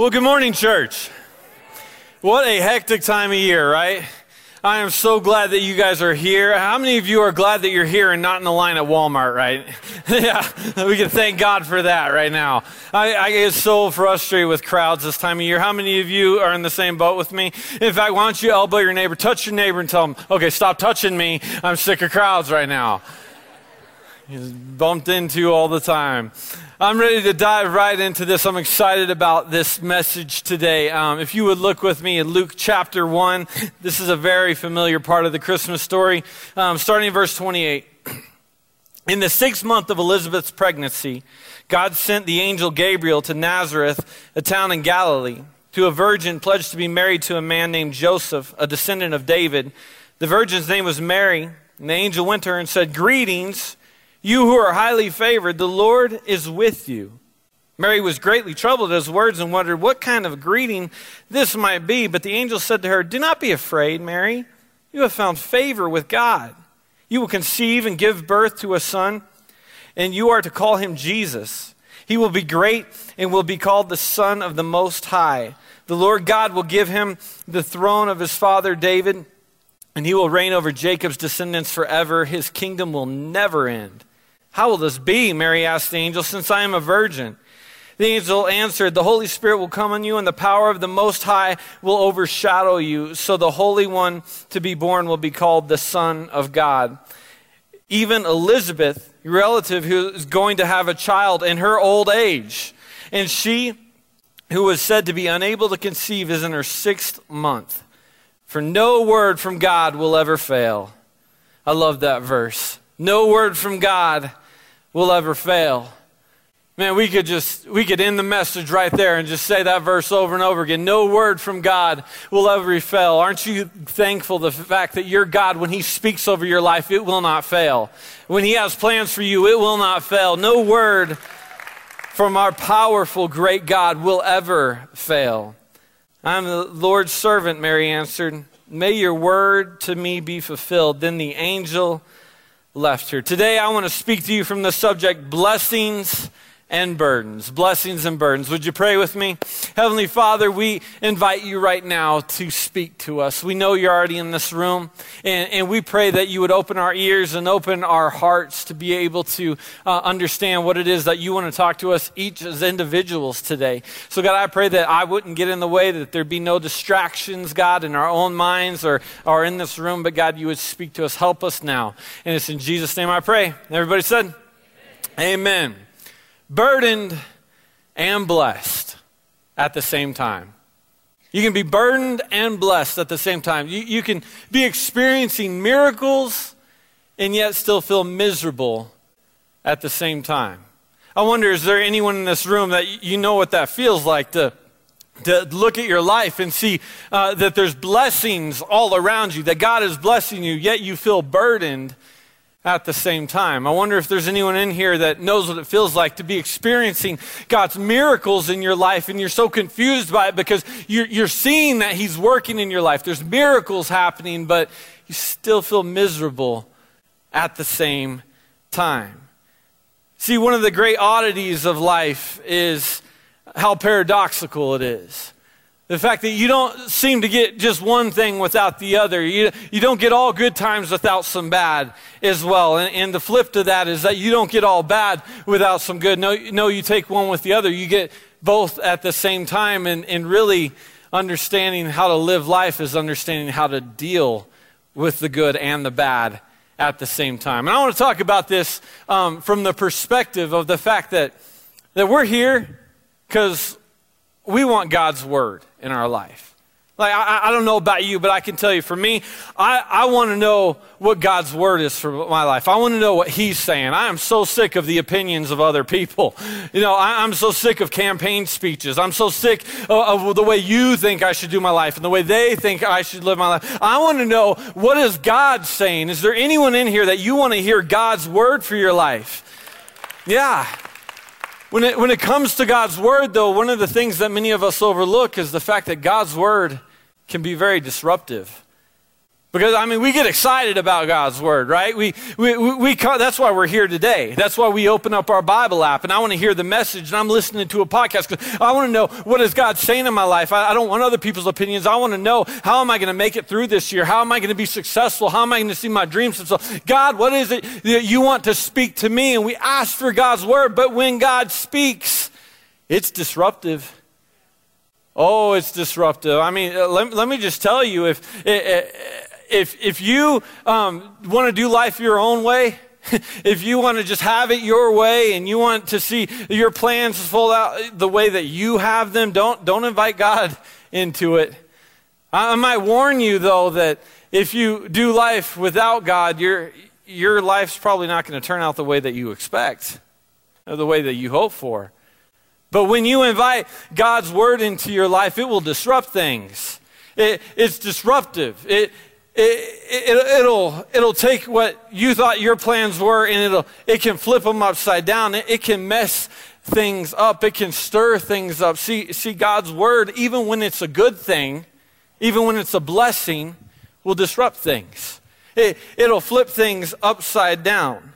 Well, good morning, church. What a hectic time of year, right? I am so glad that you guys are here. How many of you are glad that you're here and not in the line at Walmart, right? yeah, we can thank God for that right now. I, I, get so frustrated with crowds this time of year. How many of you are in the same boat with me? In fact, why don't you elbow your neighbor, touch your neighbor, and tell them, okay, stop touching me. I'm sick of crowds right now. He's bumped into all the time. I'm ready to dive right into this. I'm excited about this message today. Um, if you would look with me in Luke chapter 1, this is a very familiar part of the Christmas story, um, starting in verse 28. In the sixth month of Elizabeth's pregnancy, God sent the angel Gabriel to Nazareth, a town in Galilee, to a virgin pledged to be married to a man named Joseph, a descendant of David. The virgin's name was Mary, and the angel went to her and said, Greetings you who are highly favored, the Lord is with you. Mary was greatly troubled at his words and wondered what kind of greeting this might be. But the angel said to her, Do not be afraid, Mary. You have found favor with God. You will conceive and give birth to a son, and you are to call him Jesus. He will be great and will be called the Son of the Most High. The Lord God will give him the throne of his father David, and he will reign over Jacob's descendants forever. His kingdom will never end. How will this be? Mary asked the angel, since I am a virgin. The angel answered, The Holy Spirit will come on you, and the power of the Most High will overshadow you. So the Holy One to be born will be called the Son of God. Even Elizabeth, your relative, who is going to have a child in her old age, and she, who was said to be unable to conceive, is in her sixth month. For no word from God will ever fail. I love that verse. No word from God will ever fail. Man, we could just we could end the message right there and just say that verse over and over again. No word from God will ever fail. Aren't you thankful the fact that your God, when He speaks over your life, it will not fail. When He has plans for you, it will not fail. No word from our powerful, great God will ever fail. I'm the Lord's servant, Mary answered. May your word to me be fulfilled. Then the angel left here. Today, I want to speak to you from the subject blessings and burdens. Blessings and burdens. Would you pray with me? Heavenly Father, we invite you right now to speak to us. We know you're already in this room, and, and we pray that you would open our ears and open our hearts to be able to uh, understand what it is that you want to talk to us each as individuals today. So, God, I pray that I wouldn't get in the way, that there be no distractions, God, in our own minds or, or in this room, but God, you would speak to us. Help us now. And it's in Jesus' name I pray. Everybody said, Amen. Amen burdened and blessed at the same time. You can be burdened and blessed at the same time. You, you can be experiencing miracles and yet still feel miserable at the same time. I wonder, is there anyone in this room that you know what that feels like to, to look at your life and see uh, that there's blessings all around you, that God is blessing you, yet you feel burdened at the same time. I wonder if there's anyone in here that knows what it feels like to be experiencing God's miracles in your life and you're so confused by it because you're, you're seeing that He's working in your life. There's miracles happening, but you still feel miserable at the same time. See, one of the great oddities of life is how paradoxical it is. The fact that you don't seem to get just one thing without the other. You, you don't get all good times without some bad as well. And, and the flip to that is that you don't get all bad without some good. No, no, you take one with the other. You get both at the same time. And, and really understanding how to live life is understanding how to deal with the good and the bad at the same time. And I want to talk about this um, from the perspective of the fact that, that we're here because we want God's word in our life. Like, I, I don't know about you, but I can tell you for me, I, I want to know what God's word is for my life. I want to know what He's saying. I am so sick of the opinions of other people. You know, I, am so sick of campaign speeches. I'm so sick of, of the way you think I should do my life and the way they think I should live my life. I want to know what is God saying? Is there anyone in here that you want to hear God's word for your life? Yeah. When it, when it comes to God's word, though, one of the things that many of us overlook is the fact that God's word can be very disruptive. Because, I mean, we get excited about God's Word, right? We, we, we, we, that's why we're here today. That's why we open up our Bible app and I want to hear the message and I'm listening to a podcast because I want to know what is God saying in my life. I, I don't want other people's opinions. I want to know how am I going to make it through this year? How am I going to be successful? How am I going to see my dreams? So, God, what is it that you want to speak to me? And we ask for God's Word, but when God speaks, it's disruptive. Oh, it's disruptive. I mean, uh, let, let me just tell you if, if, if you um, want to do life your own way, if you want to just have it your way and you want to see your plans fold out the way that you have them, don't, don't invite God into it. I, I might warn you, though, that if you do life without God, your, your life's probably not going to turn out the way that you expect or the way that you hope for. But when you invite God's word into your life, it will disrupt things. It, it's disruptive. It, it, will it, it'll take what you thought your plans were and it'll, it can flip them upside down. It, it can mess things up. It can stir things up. See, see, God's word, even when it's a good thing, even when it's a blessing, will disrupt things. It, it'll flip things upside down.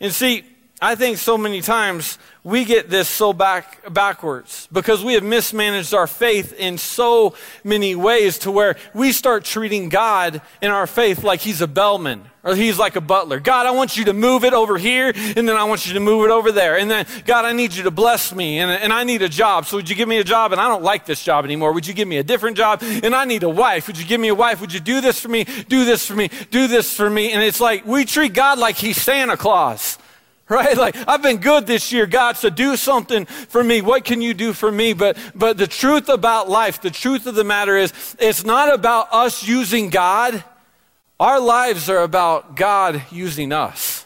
And see, I think so many times we get this so back backwards because we have mismanaged our faith in so many ways to where we start treating God in our faith like he's a bellman or he's like a butler. God, I want you to move it over here and then I want you to move it over there. And then God, I need you to bless me and, and I need a job. So would you give me a job? And I don't like this job anymore. Would you give me a different job? And I need a wife. Would you give me a wife? Would you do this for me? Do this for me? Do this for me? And it's like we treat God like he's Santa Claus right? Like, I've been good this year, God, so do something for me. What can you do for me? But, but the truth about life, the truth of the matter is, it's not about us using God. Our lives are about God using us.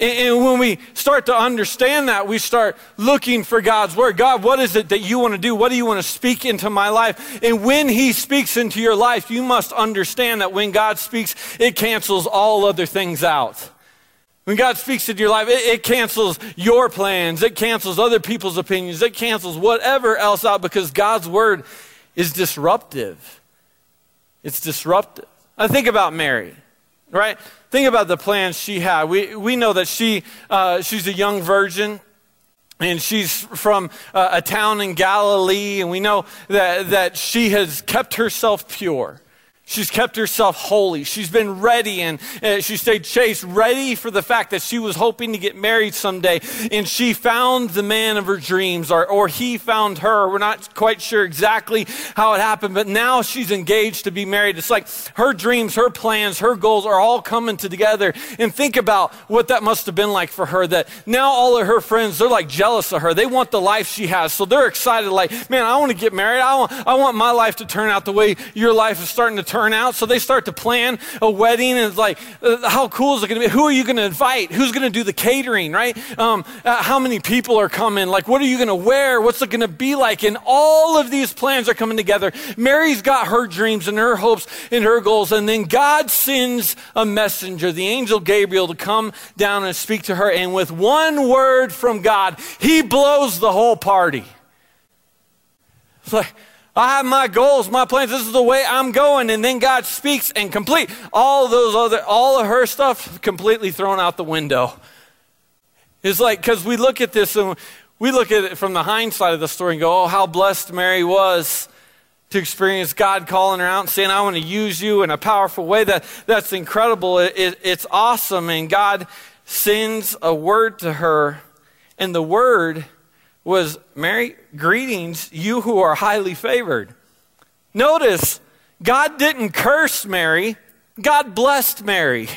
And when we start to understand that, we start looking for God's word. God, what is it that you want to do? What do you want to speak into my life? And when He speaks into your life, you must understand that when God speaks, it cancels all other things out. When God speaks into your life, it, it, cancels your plans, it cancels other people's opinions, it cancels whatever else out because God's word is disruptive. It's disruptive. I think about Mary, right? Think about the plans she had. We, we know that she, uh, she's a young virgin. And she's from uh, a town in Galilee, and we know that, that she has kept herself pure. She's kept herself holy. She's been ready and uh, she stayed chaste, ready for the fact that she was hoping to get married someday. And she found the man of her dreams, or, or he found her. We're not quite sure exactly how it happened, but now she's engaged to be married. It's like her dreams, her plans, her goals are all coming together. And think about what that must have been like for her that now all of her friends, they're like jealous of her. They want the life she has. So they're excited, like, man, I want to get married. I want, I want my life to turn out the way your life is starting to turn turn out. So they start to plan a wedding, and it's like, uh, how cool is it going to be? Who are you going to invite? Who's going to do the catering, right? Um, uh, how many people are coming? Like, what are you going to wear? What's it going to be like? And all of these plans are coming together. Mary's got her dreams and her hopes and her goals, and then God sends a messenger, the angel Gabriel, to come down and speak to her. And with one word from God, he blows the whole party. It's like, I have my goals, my plans. This is the way I'm going. And then God speaks and complete all those other, all of her stuff completely thrown out the window. It's like, because we look at this and we look at it from the hindsight of the story and go, oh, how blessed Mary was to experience God calling her out and saying, I want to use you in a powerful way. That, that's incredible. It, it, it's awesome. And God sends a word to her, and the word was Mary, greetings, you who are highly favored. Notice, God didn't curse Mary, God blessed Mary.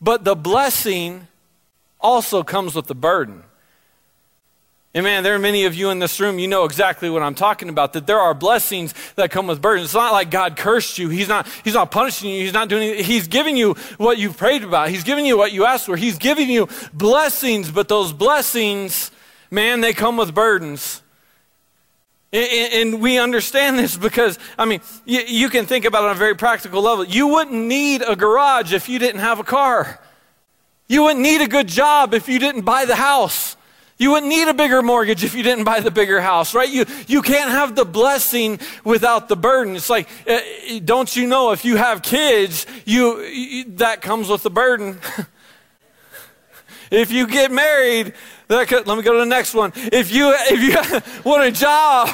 But the blessing also comes with the burden. And man, there are many of you in this room, you know exactly what I'm talking about, that there are blessings that come with burdens. It's not like God cursed you. He's not, he's not punishing you. He's not doing anything. He's giving you what you've prayed about. He's giving you what you asked for. He's giving you blessings, but those blessings, man, they come with burdens. And we understand this because, I mean, you can think about it on a very practical level. You wouldn't need a garage if you didn't have a car. You wouldn't need a good job if you didn't buy the house. You wouldn't need a bigger mortgage if you didn't buy the bigger house, right? You, you can't have the blessing without the burden. It's like, uh, don't you know if you have kids, you, you that comes with the burden. if you get married, could, let me go to the next one. If you, if you want a job,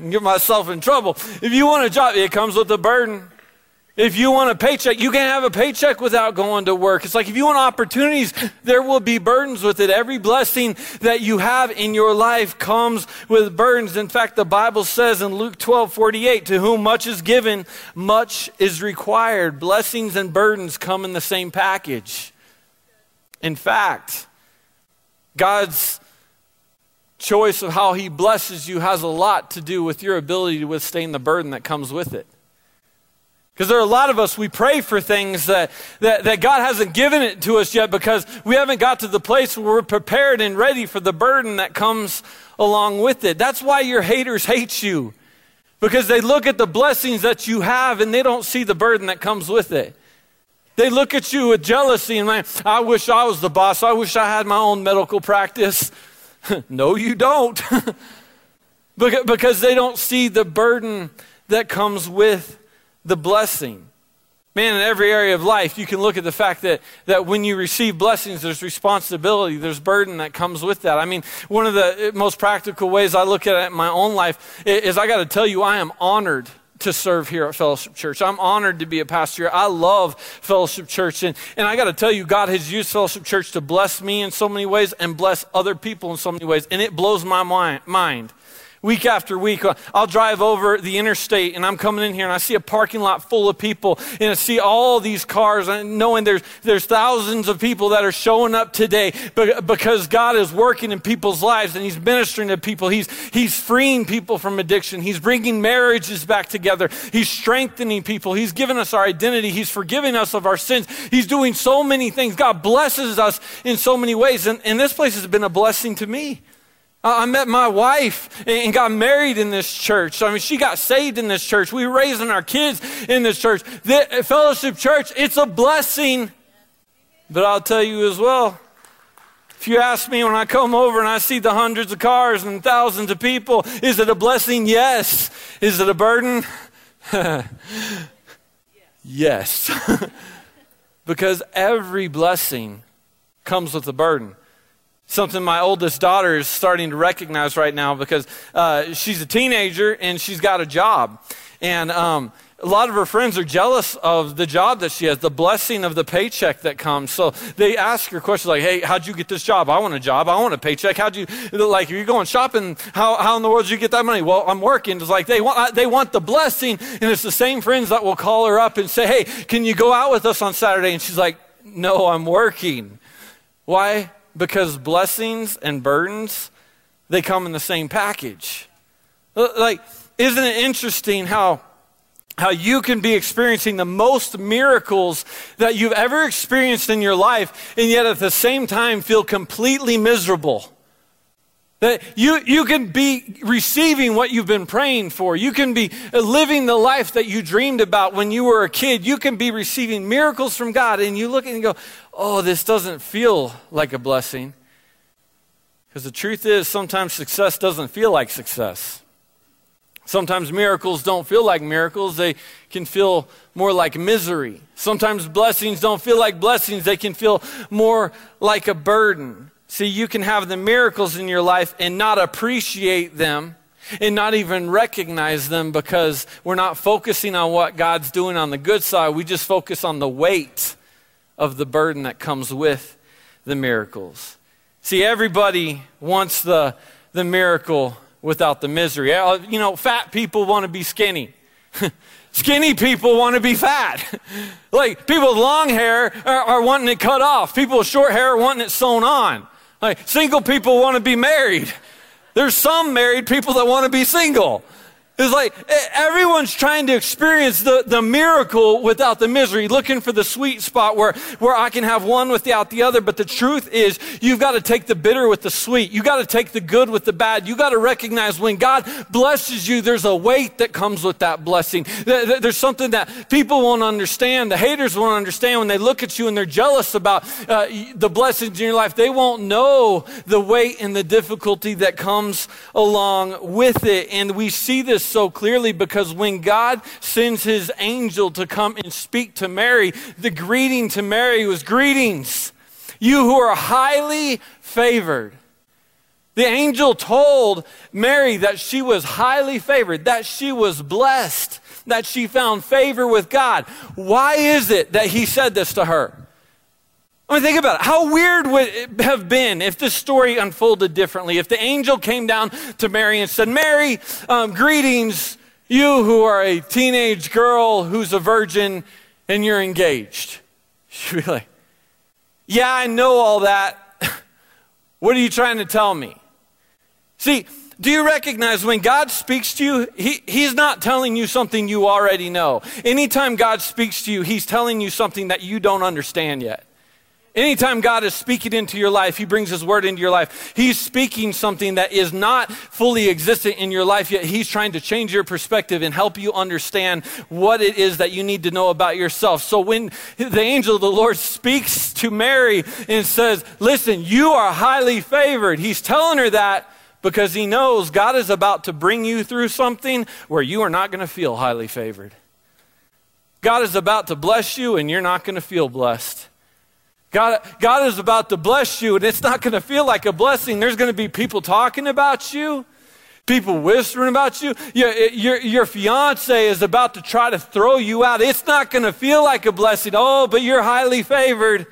get myself in trouble. If you want a job, it comes with a burden. If you want a paycheck, you can't have a paycheck without going to work. It's like if you want opportunities, there will be burdens with it. Every blessing that you have in your life comes with burdens. In fact, the Bible says in Luke 12 48, to whom much is given, much is required. Blessings and burdens come in the same package. In fact, God's choice of how He blesses you has a lot to do with your ability to withstand the burden that comes with it. Because there are a lot of us, we pray for things that, that, that God hasn't given it to us yet because we haven't got to the place where we're prepared and ready for the burden that comes along with it. That's why your haters hate you. Because they look at the blessings that you have and they don't see the burden that comes with it. They look at you with jealousy and like, I wish I was the boss. I wish I had my own medical practice. no, you don't. because they don't see the burden that comes with the blessing. Man, in every area of life, you can look at the fact that, that when you receive blessings, there's responsibility, there's burden that comes with that. I mean, one of the eh, most practical ways I look at it in my own life is I got to tell you, I am honored to serve here at Fellowship Church. I'm honored to be a pastor. I love Fellowship Church. And, and I got to tell you, God has used Fellowship Church to bless me in so many ways and bless other people in so many ways. And it blows my mind week after week. Uh, I'll drive over the interstate and I'm coming in here and I see a parking lot full of people and I see all these cars and knowing there's, there's thousands of people that are showing up today because God is working in people's lives and He's ministering to people. He's, he's freeing people from addiction. He's bringing marriages back together. He's strengthening people. He's given us our identity. He's forgiving us of our sins. He's doing so many things. God blesses us in so many ways. And, and this place has been a blessing to me. I met my wife and got married in this church. I mean, she got saved in this church. We were raising our kids in this church. The uh, Fellowship Church, it's a blessing. But I'll tell you as well, if you ask me when I come over and I see the hundreds of cars and thousands of people, is it a blessing? Yes. Is it a burden? yes. because every blessing comes with a burden something my oldest daughter is starting to recognize right now because uh, she's a teenager and she's got a job. And um, a lot of her friends are jealous of the job that she has, the blessing of the paycheck that comes. So they ask her questions like, hey, how'd you get this job? I want a job. I want a paycheck. How'd you, like, are you going shopping? How, how in the world did you get that money? Well, I'm working. It's like they want, they want the blessing. And it's the same friends that will call her up and say, hey, can you go out with us on Saturday? And she's like, no, I'm working. Why? Because blessings and burdens they come in the same package uh, like isn't it interesting how how you can be experiencing the most miracles that you've ever experienced in your life and yet at the same time feel completely miserable that you, you can be receiving what you've been praying for. You can be living the life that you dreamed about when you were a kid. You can be receiving miracles from God, and you look and you go, oh, this doesn't feel like a blessing. Because the truth is, sometimes success doesn't feel like success. Sometimes miracles don't feel like miracles, they can feel more like misery. Sometimes blessings don't feel like blessings, they can feel more like a burden. See, you can have the miracles in your life and not appreciate them and not even recognize them because we're not focusing on what God's doing on the good side. We just focus on the weight of the burden that comes with the miracles. See, everybody wants the, the miracle without the misery. Uh, you know, fat people want to be skinny. Skinny people want to be fat. like people with long hair are, are wanting it cut off. People with short hair are wanting it sewn on. Like, single people want to be married. There's some married people that want to be single. It's like everyone's trying to experience the, the miracle without the misery, looking for the sweet spot where, where I can have one without the other. But the truth is, you've got to take the bitter with the sweet. You got to take the good with the bad. You got to recognize when God blesses you, there's a weight that comes with that blessing. There's something that people won't understand. The haters won't understand when they look at you and they're jealous about uh, the blessings in your life. They won't know the weight and the difficulty that comes along with it. And we see this this so clearly because when God sends his angel to come and speak to Mary, the greeting to Mary was greetings, you who are highly favored. The angel told Mary that she was highly favored, that she was blessed, that she found favor with God. Why is it that he said this to her? I mean, think about it. How weird would it have been if this story unfolded differently? If the angel came down to Mary and said, Mary, um, greetings, you who are a teenage girl who's a virgin and you're engaged. She'd be like, Yeah, I know all that. what are you trying to tell me? See, do you recognize when God speaks to you, he, He's not telling you something you already know. Anytime God speaks to you, He's telling you something that you don't understand yet. Anytime God is speaking into your life, He brings His word into your life. He's speaking something that is not fully existent in your life yet. He's trying to change your perspective and help you understand what it is that you need to know about yourself. So when the angel of the Lord speaks to Mary and says, Listen, you are highly favored, He's telling her that because He knows God is about to bring you through something where you are not going to feel highly favored. God is about to bless you and you're not going to feel blessed. God, God is about to bless you, and it's not going to feel like a blessing. There's going to be people talking about you, people whispering about you. Your, your, your fiance is about to try to throw you out. It's not going to feel like a blessing. Oh, but you're highly favored.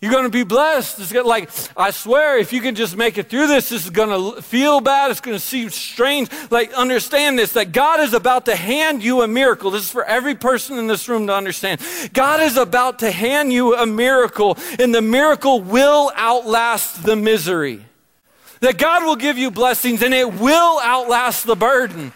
You're going to be blessed. It's gonna, like, I swear, if you can just make it through this, this is going to feel bad. It's going to seem strange. Like, understand this that God is about to hand you a miracle. This is for every person in this room to understand. God is about to hand you a miracle, and the miracle will outlast the misery. That God will give you blessings, and it will outlast the burden.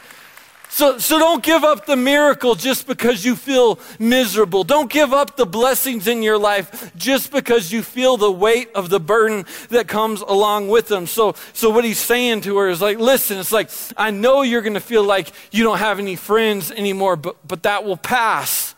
So, so don't give up the miracle just because you feel miserable. Don't give up the blessings in your life just because you feel the weight of the burden that comes along with them. So, so what he's saying to her is like, listen, it's like, I know you're going to feel like you don't have any friends anymore, but, but that will pass.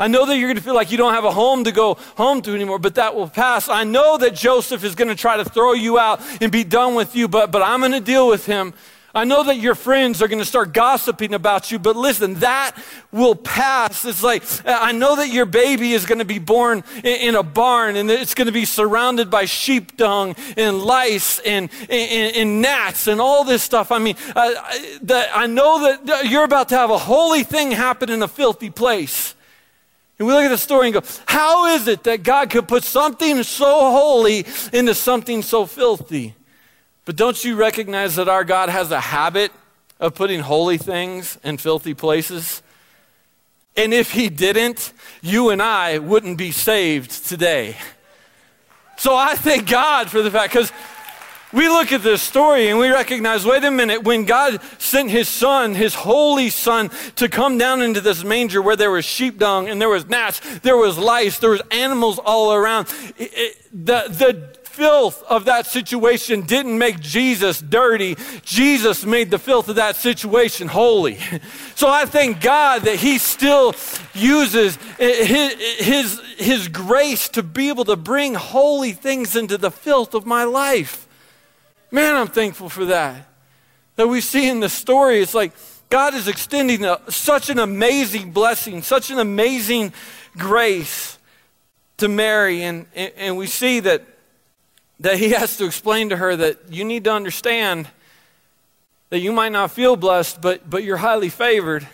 I know that you're going to feel like you don't have a home to go home to anymore, but that will pass. I know that Joseph is going to try to throw you out and be done with you, but, but I'm going to deal with him I know that your friends are going to start gossiping about you, but listen, that will pass. It's like, uh, I know that your baby is going to be born in, a barn and it's going to be surrounded by sheep dung and lice and, and, and gnats and all this stuff. I mean, uh, that I know that you're about to have a holy thing happen in a filthy place. And we look at the story and go, how is it that God could put something so holy into something so filthy? But don't you recognize that our God has a habit of putting holy things in filthy places? And if he didn't, you and I wouldn't be saved today. So I thank God for the fact, because we look at this story and we recognize wait a minute, when God sent his son, his holy son, to come down into this manger where there was sheep dung and there was gnats, there was lice, there was animals all around, it, it, the, the filth of that situation didn't make Jesus dirty. Jesus made the filth of that situation holy. So I thank God that He still uses his, his, his grace to be able to bring holy things into the filth of my life. Man, I'm thankful for that. That we see in the story, it's like God is extending a, such an amazing blessing, such an amazing grace to Mary. And, and we see that that he has to explain to her that you need to understand that you might not feel blessed, but, but you're highly favored.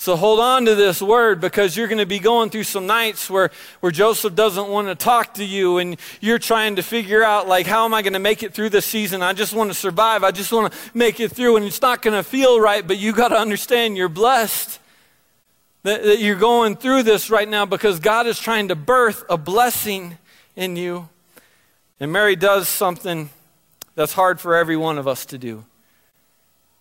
So hold on to this word because you're going to be going through some nights where, where Joseph doesn't want to talk to you and you're trying to figure out, like, how am I going to make it through this season? I just want to survive. I just want to make it through. And it's not going to feel right, but you got to understand you're blessed. That, that you're going through this right now because God is trying to birth a blessing in you. And Mary does something that's hard for every one of us to do.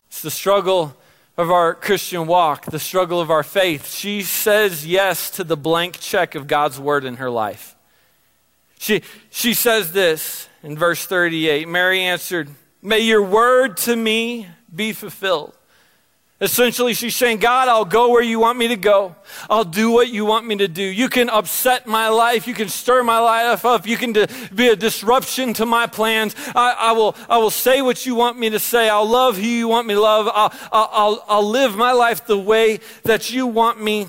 It's the struggle of our Christian walk, the struggle of our faith. She says yes to the blank check of God's word in her life. She, she says this in verse 38 Mary answered, May your word to me be fulfilled. Essentially, she's saying, God, I'll go where you want me to go. I'll do what you want me to do. You can upset my life. You can stir my life up. You can be a disruption to my plans. I, I, will, I will say what you want me to say. I'll love who you want me to love. I'll, I'll, I'll live my life the way that you want me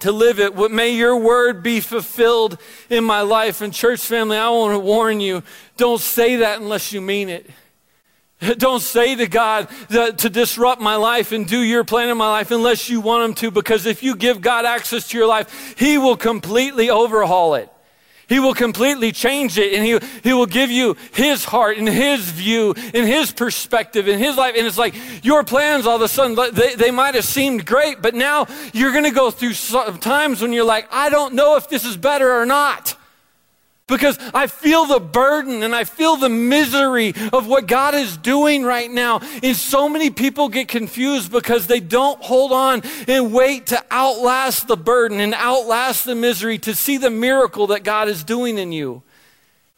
to live it. May your word be fulfilled in my life. And, church family, I want to warn you don't say that unless you mean it. Don't say to God to disrupt my life and do your plan in my life unless you want Him to, because if you give God access to your life, He will completely overhaul it. He will completely change it and he, he will give you his heart and his view and his perspective in his life. And it's like your plans all of a sudden, they, they might have seemed great, but now you're going to go through times when you're like, I don't know if this is better or not because I feel the burden and I feel the misery of what God is doing right now. And so many people get confused because they don't hold on and wait to outlast the burden and outlast the misery to see the miracle that God is doing in you.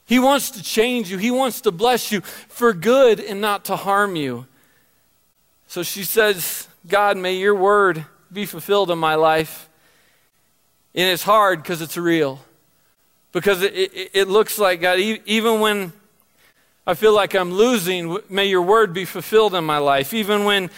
He wants to change you, He wants to bless you for good and not to harm you. So she says, God, may your word be fulfilled in my life. And it's hard because it's real. Because it, it, it looks like, God, even when I feel like I'm losing, may your word be fulfilled in my life. Even when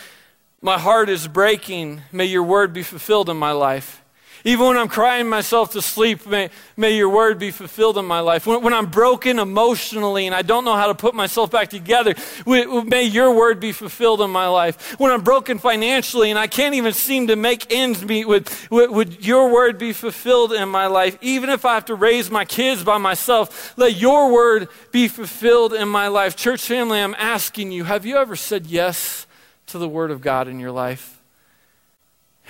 my heart is breaking, may your word be fulfilled in my life. Even when I'm crying myself to sleep, may, may your word be fulfilled in my life. When, when I'm broken emotionally and I don't know how to put myself back together, may your word be fulfilled in my life. When I'm broken financially and I can't even seem to make ends meet, would, would, would your word be fulfilled in my life? Even if I have to raise my kids by myself, let your word be fulfilled in my life. Church family, I'm asking you, have you ever said yes to the word of God in your life?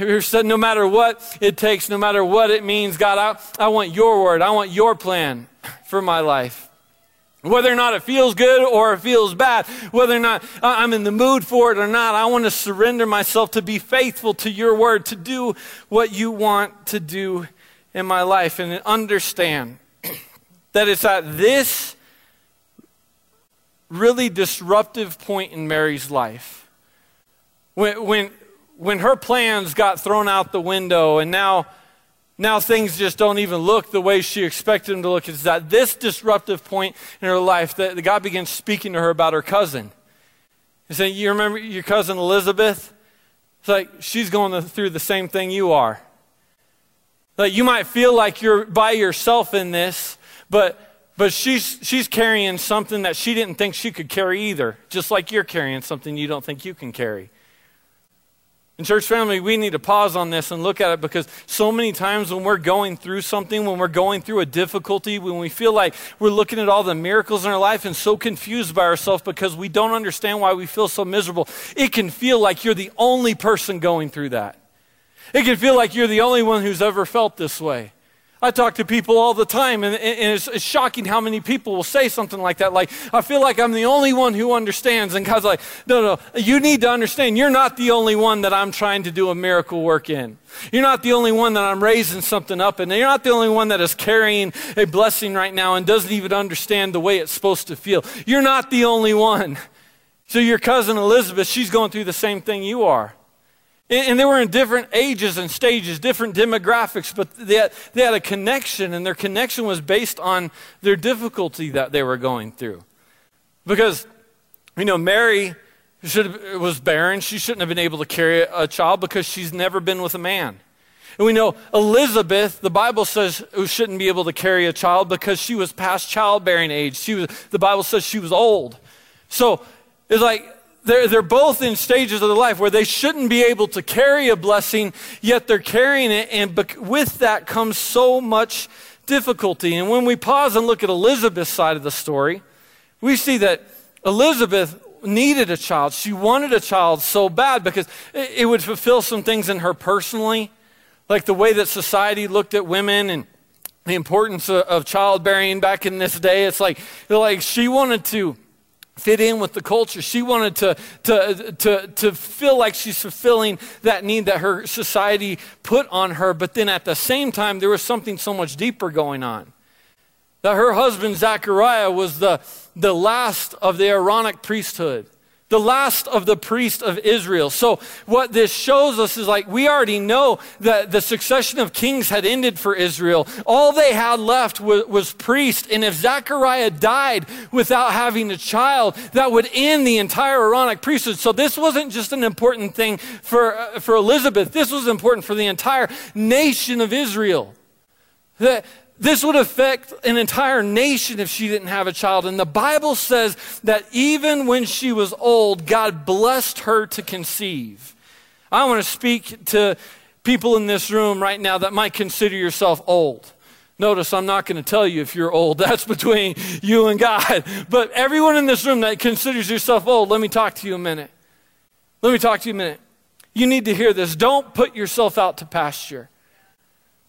Ever said, no matter what it takes, no matter what it means, God, I, I want your word. I want your plan for my life. Whether or not it feels good or it feels bad, whether or not uh, I'm in the mood for it or not, I want to surrender myself to be faithful to your word, to do what you want to do in my life, and understand that it's at this really disruptive point in Mary's life when, when when her plans got thrown out the window and now now things just don't even look the way she expected them to look it's at this disruptive point in her life that god begins speaking to her about her cousin. And saying you remember your cousin elizabeth? It's like she's going through the same thing you are. Like you might feel like you're by yourself in this but but she's she's carrying something that she didn't think she could carry either just like you're carrying something you don't think you can carry and, church family, we need to pause on this and look at it because so many times when we're going through something, when we're going through a difficulty, when we feel like we're looking at all the miracles in our life and so confused by ourselves because we don't understand why we feel so miserable, it can feel like you're the only person going through that. It can feel like you're the only one who's ever felt this way. I talk to people all the time, and, and it's, it's, shocking how many people will say something like that. Like, I feel like I'm the only one who understands. And God's like, no, no, you need to understand you're not the only one that I'm trying to do a miracle work in. You're not the only one that I'm raising something up in. You're not the only one that is carrying a blessing right now and doesn't even understand the way it's supposed to feel. You're not the only one. So, your cousin Elizabeth, she's going through the same thing you are. And they were in different ages and stages, different demographics, but they had, they had a connection, and their connection was based on their difficulty that they were going through. Because, you know, Mary should, was barren. She shouldn't have been able to carry a child because she's never been with a man. And we know Elizabeth, the Bible says, who shouldn't be able to carry a child because she was past childbearing age. She was, the Bible says she was old. So it's like they're, they're both in stages of their life where they shouldn't be able to carry a blessing, yet they're carrying it, and with that comes so much difficulty. And when we pause and look at Elizabeth's side of the story, we see that Elizabeth needed a child. She wanted a child so bad because it would fulfill some things in her personally, like the way that society looked at women and the importance of, of childbearing back in this day. It's like, like she wanted to fit in with the culture. She wanted to, to, to, to feel like she's fulfilling that need that her society put on her. But then at the same time, there was something so much deeper going on. That her husband, Zachariah, was the, the last of the Aaronic priesthood the last of the priests of Israel. So, what this shows us is like we already know that the succession of kings had ended for Israel. All they had left was, was priest. And if Zechariah died without having a child, that would end the entire Aaronic priesthood. So, this wasn't just an important thing for, uh, for Elizabeth, this was important for the entire nation of Israel. That, this would affect an entire nation if she didn't have a child. And the Bible says that even when she was old, God blessed her to conceive. I want to speak to people in this room right now that might consider yourself old. Notice I'm not going to tell you if you're old. That's between you and God. But everyone in this room that considers yourself old, let me talk to you a minute. Let me talk to you a minute. You need to hear this. Don't put yourself out to pasture.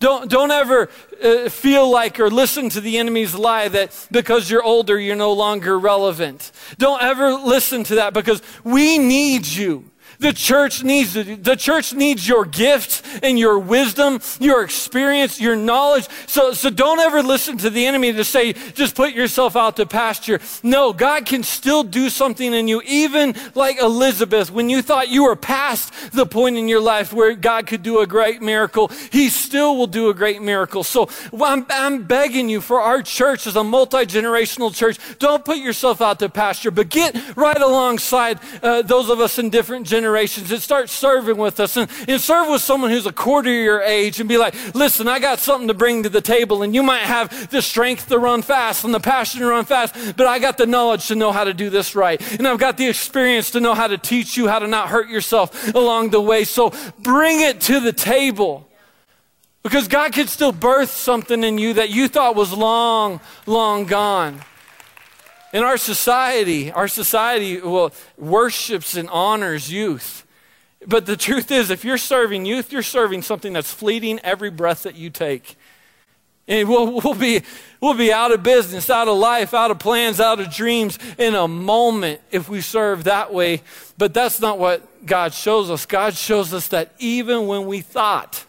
Don't, don't ever uh, feel like or listen to the enemy's lie that because you're older, you're no longer relevant. Don't ever listen to that because we need you. The church needs the church needs your gifts and your wisdom, your experience, your knowledge. So, so don't ever listen to the enemy to say, just put yourself out to pasture. No, God can still do something in you, even like Elizabeth, when you thought you were past the point in your life where God could do a great miracle, He still will do a great miracle. So I'm, I'm begging you for our church as a multi-generational church, don't put yourself out to pasture, but get right alongside uh, those of us in different generations generations and start serving with us and, and serve with someone who's a quarter your age and be like, listen, I got something to bring to the table. And you might have the strength to run fast and the passion to run fast, but I got the knowledge to know how to do this right. And I've got the experience to know how to teach you how to not hurt yourself along the way. So bring it to the table. Because God could still birth something in you that you thought was long, long gone. In our society, our society well, worships and honors youth. But the truth is, if you're serving youth, you're serving something that's fleeting every breath that you take. And we'll, we'll, be, we'll be out of business, out of life, out of plans, out of dreams in a moment if we serve that way. But that's not what God shows us. God shows us that even when we thought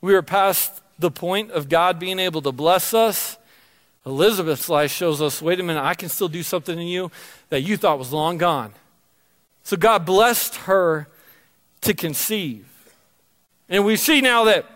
we were past the point of God being able to bless us, Elizabeth's life shows us wait a minute, I can still do something in you that you thought was long gone. So God blessed her to conceive. And we see now that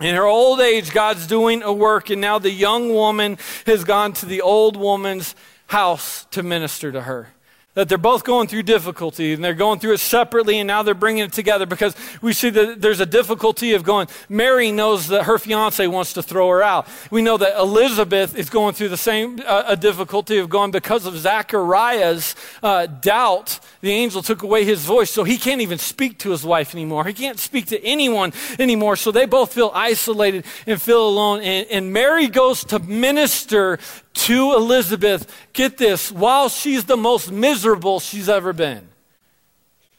in her old age, God's doing a work, and now the young woman has gone to the old woman's house to minister to her that they're both going through difficulty and they're going through it separately and now they're bringing it together because we see that there's a difficulty of going. Mary knows that her fiance wants to throw her out. We know that Elizabeth is going through the same uh, a difficulty of going because of Zachariah's uh, doubt. The angel took away his voice, so he can't even speak to his wife anymore. He can't speak to anyone anymore. So they both feel isolated and feel alone. And, and Mary goes to minister to Elizabeth, get this, while she's the most miserable she's ever been.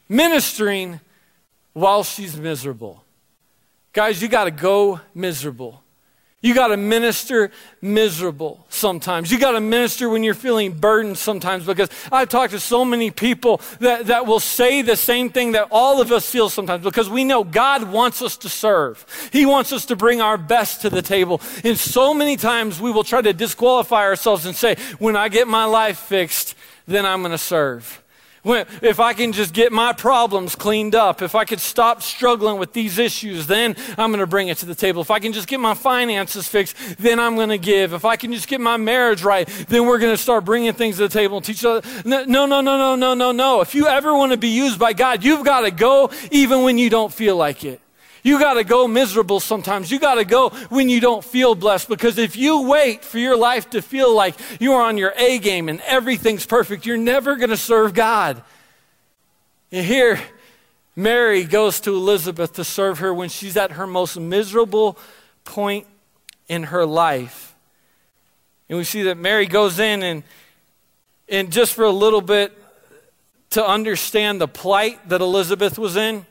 Ministering while she's miserable. Guys, you got to go miserable. You got to minister miserable sometimes. You got to minister when you're feeling burdened sometimes because I've talked to so many people that, that will say the same thing that all of us feel sometimes because we know God wants us to serve. He wants us to bring our best to the table. And so many times we will try to disqualify ourselves and say, when I get my life fixed, then I'm going to serve. If I can just get my problems cleaned up, if I could stop struggling with these issues, then I'm going to bring it to the table. If I can just get my finances fixed, then I'm going to give. If I can just get my marriage right, then we're going to start bringing things to the table and teach other. No, no, no, no, no, no, no. If you ever want to be used by God, you've got to go even when you don't feel like it. You got to go miserable sometimes. You got to go when you don't feel blessed because if you wait for your life to feel like you're on your A game and everything's perfect, you're never going to serve God. And here, Mary goes to Elizabeth to serve her when she's at her most miserable point in her life. And we see that Mary goes in and, and just for a little bit to understand the plight that Elizabeth was in,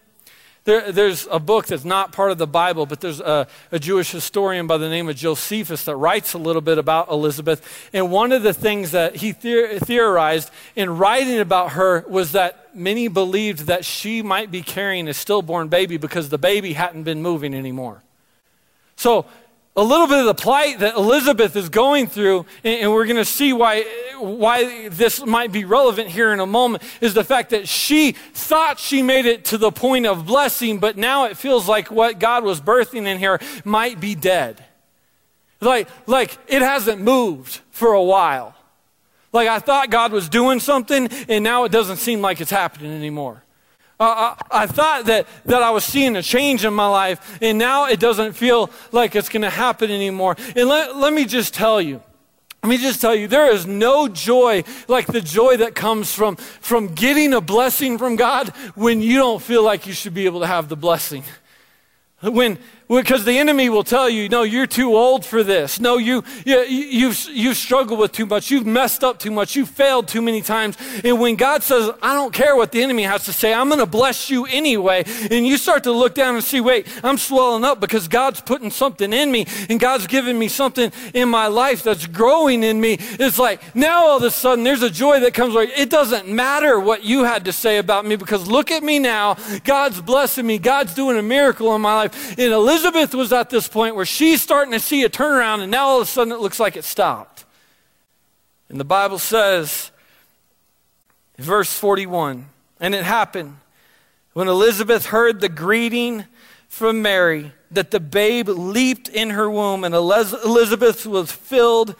There, there's a book that's not part of the Bible, but there's a, a, Jewish historian by the name of Josephus that writes a little bit about Elizabeth. And one of the things that he theorized in writing about her was that many believed that she might be carrying a stillborn baby because the baby hadn't been moving anymore. So a little bit of the plight that Elizabeth is going through, and, we're going to see why, why this might be relevant here in a moment, is the fact that she thought she made it to the point of blessing, but now it feels like what God was birthing in her might be dead. Like, like it hasn't moved for a while. Like I thought God was doing something, and now it doesn't seem like it's happening anymore. Uh, I, I, thought that, that I was seeing a change in my life, and now it doesn't feel like it's going to happen anymore. And let, let me just tell you, let me just tell you, there is no joy like the joy that comes from, from getting a blessing from God when you don't feel like you should be able to have the blessing. When, because the enemy will tell you, no, you're too old for this. No, you, you, you've, you've struggled with too much. You've messed up too much. You've failed too many times. And when God says, I don't care what the enemy has to say, I'm going to bless you anyway. And you start to look down and see, wait, I'm swelling up because God's putting something in me and God's giving me something in my life that's growing in me. It's like now all of a sudden there's a joy that comes where it doesn't matter what you had to say about me because look at me now. God's blessing me. God's doing a miracle in my life. And Elizabeth was at this point where she's starting to see a turnaround, and now all of a sudden it looks like it stopped. And the Bible says, verse 41, and it happened when Elizabeth heard the greeting from Mary that the babe leaped in her womb, and Elizabeth was filled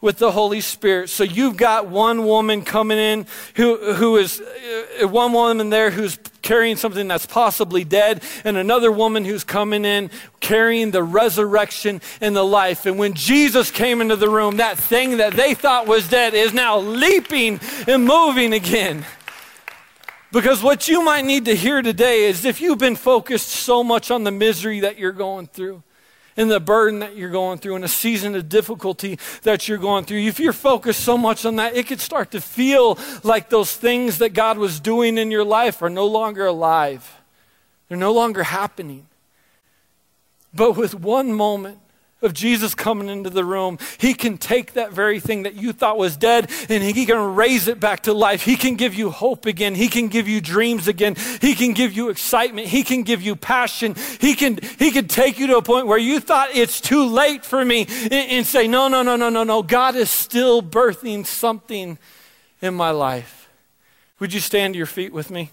with the Holy Spirit. So you've got one woman coming in who, who is, uh, one woman there who's carrying something that's possibly dead, and another woman who's coming in carrying the resurrection and the life. And when Jesus came into the room, that thing that they thought was dead is now leaping and moving again. Because what you might need to hear today is if you've been focused so much on the misery that you're going through, and the burden that you're going through and a season of difficulty that you're going through, if you're focused so much on that, it could start to feel like those things that God was doing in your life are no longer alive. They're no longer happening. But with one moment, of Jesus coming into the room, He can take that very thing that you thought was dead and He can raise it back to life. He can give you hope again. He can give you dreams again. He can give you excitement. He can give you passion. He can, he can take you to a point where you thought it's too late for me and, and say, No, no, no, no, no, no. God is still birthing something in my life. Would you stand to your feet with me?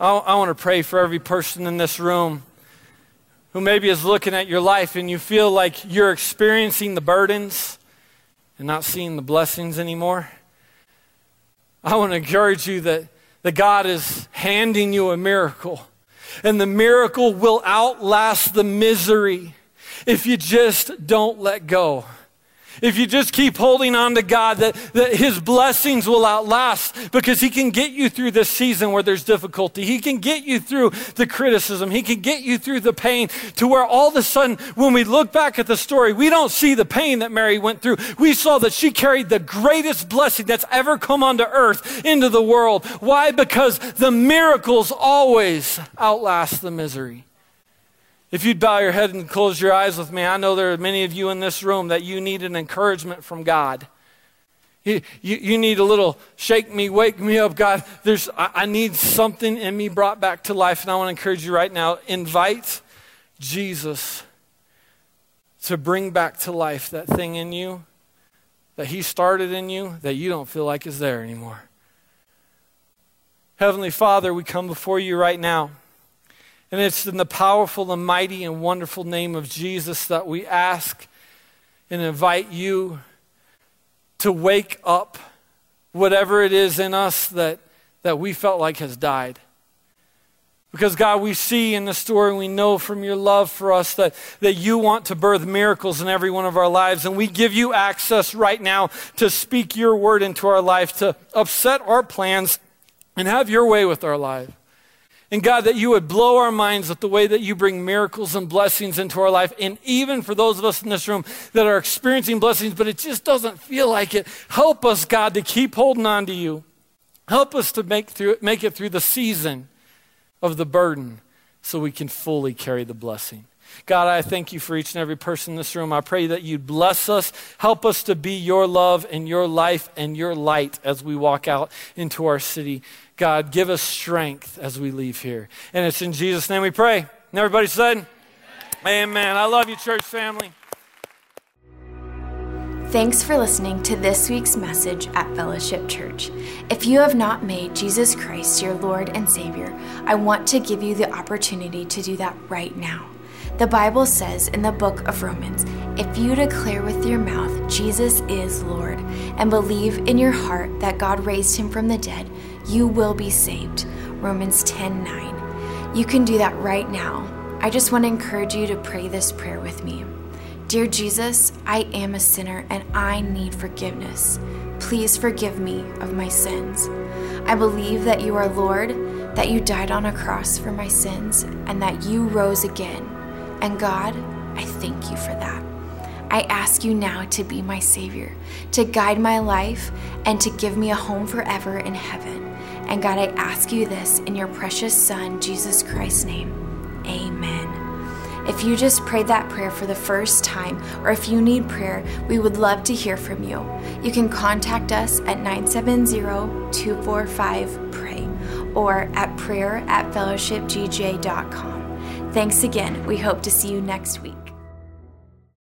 I, I want to pray for every person in this room who maybe is looking at your life and you feel like you're experiencing the burdens and not seeing the blessings anymore, I want to encourage you that, that God is handing you a miracle. And the miracle will outlast the misery if you just don't let go. If you just keep holding on to God, that, that His blessings will outlast because He can get you through this season where there's difficulty. He can get you through the criticism. He can get you through the pain to where all of a sudden, when we look back at the story, we don't see the pain that Mary went through. We saw that she carried the greatest blessing that's ever come onto earth into the world. Why? Because the miracles always outlast the misery. If you'd bow your head and close your eyes with me, I know there are many of you in this room that you need an encouragement from God. You, you, you need a little shake me, wake me up, God. There's, I, I need something in me brought back to life, and I want to encourage you right now invite Jesus to bring back to life that thing in you that He started in you that you don't feel like is there anymore. Heavenly Father, we come before you right now. And it's in the powerful and mighty and wonderful name of Jesus that we ask and invite you to wake up whatever it is in us that, that we felt like has died. Because, God, we see in the story, we know from your love for us that, that you want to birth miracles in every one of our lives. And we give you access right now to speak your word into our life, to upset our plans, and have your way with our life. And God, that you would blow our minds with the way that you bring miracles and blessings into our life. And even for those of us in this room that are experiencing blessings, but it just doesn't feel like it, help us, God, to keep holding on to you. Help us to make, through, make it through the season of the burden so we can fully carry the blessing. God, I thank you for each and every person in this room. I pray that you bless us, help us to be your love and your life and your light as we walk out into our city. God, give us strength as we leave here. And it's in Jesus' name we pray. And everybody said, Amen. Amen. I love you, church family. Thanks for listening to this week's message at Fellowship Church. If you have not made Jesus Christ your Lord and Savior, I want to give you the opportunity to do that right now. The Bible says in the book of Romans if you declare with your mouth Jesus is Lord and believe in your heart that God raised him from the dead, you will be saved. Romans 10 9. You can do that right now. I just want to encourage you to pray this prayer with me. Dear Jesus, I am a sinner and I need forgiveness. Please forgive me of my sins. I believe that you are Lord, that you died on a cross for my sins, and that you rose again. And God, I thank you for that. I ask you now to be my Savior, to guide my life, and to give me a home forever in heaven. And God, I ask you this in your precious Son, Jesus Christ's name. Amen. If you just prayed that prayer for the first time, or if you need prayer, we would love to hear from you. You can contact us at 970 245 PRAY or at prayer at fellowshipgj.com. Thanks again. We hope to see you next week.